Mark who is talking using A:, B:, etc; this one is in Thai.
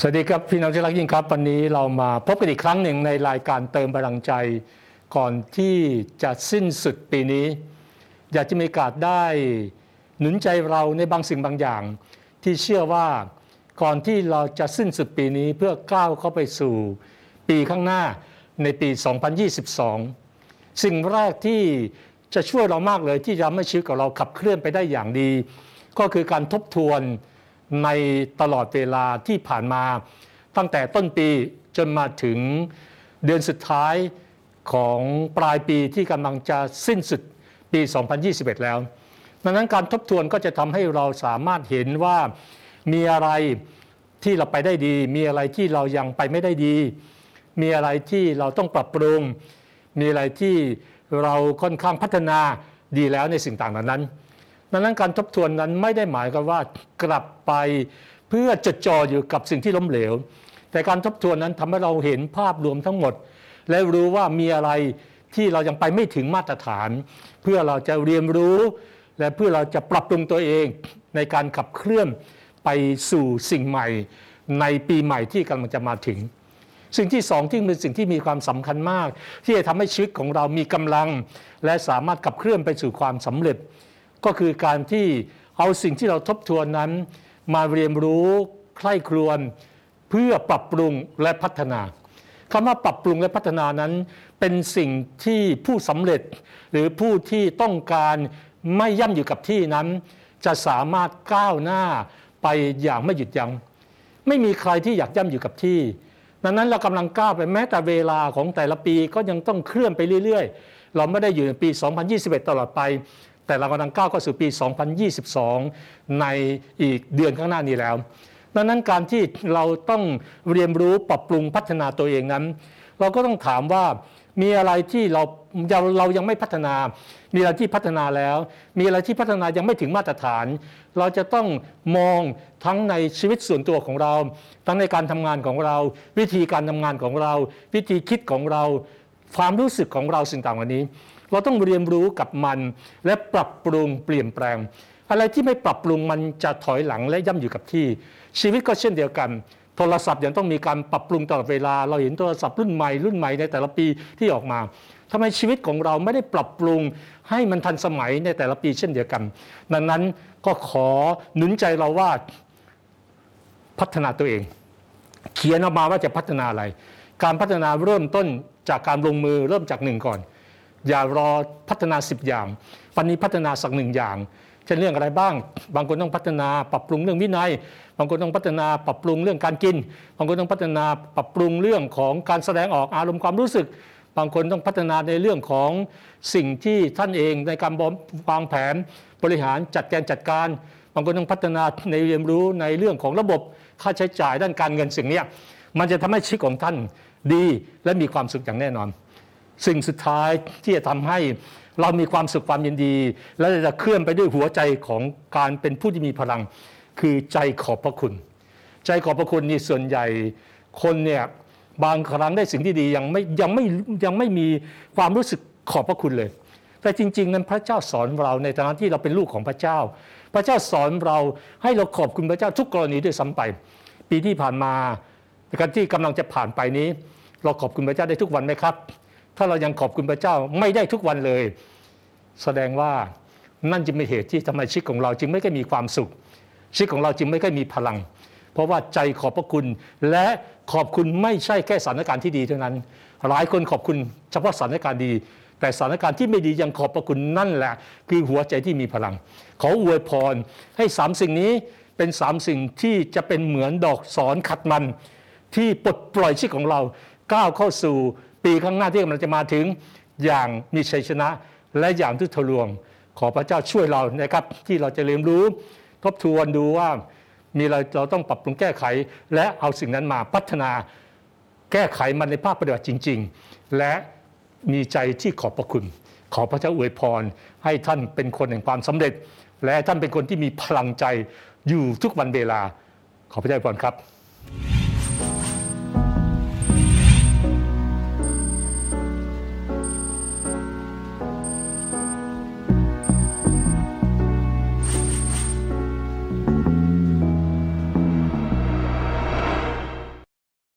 A: สวัสดีครับพี่น้องที่รักยิ่งครับ วันนี้เรามาพบกันอีกครั้งหนึ่งในรายการเติมพลังใจ ก่อนที่จะสิ้นสุดปีนี้ อยากจะมีโอกาสได้ หนุนใจเราในบางสิ่งบางอย่าง ที่เชื่อว่าก่อนที่เราจะสิ้นสุดปีนี้เพื่อก้าวเข้าไปสู่ปีข้างหน้าในปี 2022 สิ่งแรกที่จะช่วยเรามากเลยที่จะทำให้ชีวิตของเราขับเคลื่อนไปได้อย่างดี ก็คือการทบทวน ในตลอดเวลาที่ผ่านมา ตั้งแต่ต้นปีจนมาถึงเดือนสุดท้ายของปลายปีที่กำลังจะสิ้นสุดปี 2021 แล้ว ดังนั้นการทบทวนก็จะทำให้เราสามารถเห็นว่ามีอะไรที่เราไปได้ดี มีอะไรที่เรายังไปไม่ได้ดี มีอะไรที่เราต้องปรับปรุง มีอะไรที่เราค่อนข้างพัฒนาดีแล้วในสิ่งต่างๆนั้น ดังนั้นการทบทวนนั้นไม่ได้หมายความว่ากลับไปเพื่อจดจ่ออยู่กับสิ่งที่ล้มเหลว แต่การทบทวนนั้นทำให้เราเห็นภาพรวมทั้งหมด และรู้ว่ามีอะไรที่เรายังไปไม่ถึงมาตรฐาน เพื่อเราจะเรียนรู้ และเพื่อเราจะปรับปรุงตัวเองในการขับเคลื่อนไปสู่สิ่งใหม่ ในปีใหม่ที่กำลังจะมาถึง สิ่งที่สองที่เป็นสิ่งที่มีความสำคัญมาก ที่จะทำให้ชีวิตของเรามีกำลัง และสามารถขับเคลื่อนไปสู่ความสำเร็จ ก็คือการที่เอาสิ่งที่เราทบทวนนั้น มาเรียนรู้ใคร่ครวญเพื่อปรับปรุงและพัฒนาคำว่าปรับปรุงและพัฒนานั้น เป็นสิ่งที่ผู้สำเร็จ หรือผู้ที่ต้องการไม่ย่ำอยู่กับที่นั้น จะสามารถก้าวหน้าไปอย่างไม่หยุดยัง้งไม่มีใครที่อยากย่ำอยู่กับที่ดังนั้นเรากำลังก้าวไปแม้แต่เวลาของแต่ละปีก็ยังต้องเคลื่อนไปเรื่อย ๆ เราไม่ได้อยู่ในปี 2021 ตลอดไป แต่เรากำลังก้าวเข้าสู่ปี 2022 ในอีกเดือนข้างหน้านี้แล้ว ดังนั้นการที่เราต้องเรียนรู้ปรับปรุงพัฒนาตัวเองนั้น เราก็ต้องถามว่ามีอะไรที่เราเราเรายังไม่พัฒนา มีอะไรที่พัฒนาแล้ว มีอะไรที่พัฒนายังไม่ถึงมาตรฐาน เราจะต้องมองทั้งในชีวิตส่วนตัวของเรา ทั้งในการทำงานของเรา วิธีการทำงานของเรา วิธีคิดของเรา ความรู้สึกของเราสิ่งต่างๆวันนี้ เราต้องเรียนรู้กับมัน และปรับปรุงเปลี่ยนแปลง อะไรที่ไม่ปรับปรุงมันจะถอยหลังและย่ำอยู่กับที่ ชีวิตก็เช่นเดียวกัน โทรศัพท์ยังต้องมีการปรับปรุงตลอดเวลา เราเห็นโทรศัพท์รุ่นใหม่รุ่นใหม่ในแต่ละปีที่ออกมาทำไมชีวิตของเราไม่ได้ปรับปรุงให้มันทันสมัยในแต่ละปีเช่นเดียวกัน ดังนั้นก็ขอหนุนใจเราว่าพัฒนาตัวเอง เขียนออกมาว่าจะพัฒนาอะไร การพัฒนาเริ่มต้นจากการลงมือเริ่มจากหนึ่งก่อน อย่ารอพัฒนาสิบอย่าง วันนี้พัฒนาสักหนึ่งอย่าง เช่นเรื่องอะไรบ้าง บางคนต้องพัฒนาปรับปรุงเรื่องวินัย บางคนต้องพัฒนาปรับปรุงเรื่องการกิน บางคนต้องพัฒนาปรับปรุงเรื่องของการแสดงออกอารมณ์ความรู้สึก บางคนต้องพัฒนาในเรื่องของสิ่งที่ท่านเองในการวางแผนบริหารจัดการจัดการ บางคนต้องพัฒนาในเรียนรู้ในเรื่องของระบบค่าใช้จ่ายด้านการเงินสิ่งนี้มันจะทำให้ชีวิตของท่านดีและมีความสุขอย่างแน่นอน สิ่งสุดท้ายที่จะทำให้เรามีความสุขความยินดี และจะเคลื่อนไปด้วยหัวใจของการเป็นผู้ที่มีพลัง คือใจขอบพระคุณ ใจขอบพระคุณนี่ส่วนใหญ่คนเนี่ยบางครั้งได้สิ่งที่ดียังไม่ยังไม่ยังไม่มีความรู้สึกขอบพระคุณเลย แต่จริง ๆ นั้นพระเจ้าสอนเราในฐานะที่เราเป็นลูกของพระเจ้า พระเจ้าสอนเราให้เราขอบคุณพระเจ้าทุกกรณีด้วยซ้ำไป ปีที่ผ่านมาการที่กำลังจะผ่านไปนี้ เราขอบคุณพระเจ้าได้ทุกวันไหมครับ ถ้าเรายังขอบคุณพระเจ้าไม่ได้ทุกวันเลย แสดงว่านั่นจึงเป็นเหตุที่ทำไมชีวิตของเราจึงไม่ค่อยมีความสุข ชีวิตของเราจึงไม่ค่อยมีพลัง เพราะว่าใจขอบพระคุณ และขอบคุณไม่ใช่แค่สถานการณ์ที่ดีเท่านั้น หลายคนขอบคุณเฉพาะสถานการณ์ดี แต่สถานการณ์ที่ไม่ดียังขอบพระคุณนั่นแหละ คือหัวใจที่มีพลัง ขออวยพรให้สามสิ่งนี้เป็นสามสิ่งที่จะเป็นเหมือนดอกสอนขัดมัน ที่ปลดปล่อยชีวิตของเราก้าวเข้าสู่ ปีข้างหน้าที่กำลังจะมาถึงอย่างมีชัยชนะและอย่างทุทะลวง ขอพระเจ้าช่วยเรานะครับ ที่เราจะเรียนรู้ ทบทวนดูว่ามีอะไรเราต้องปรับปรุงแก้ไข และเอาสิ่งนั้นมาพัฒนาแก้ไขมันในภาคปฏิบัติจริง ๆ และมีใจที่ขอบพระคุณ ขอพระเจ้าอวยพร ให้ท่านเป็นคนแห่งความสำเร็จ และท่านเป็นคนที่มีพลังใจอยู่ทุกวันเวลา ขอพระเจ้าอวยพรครับ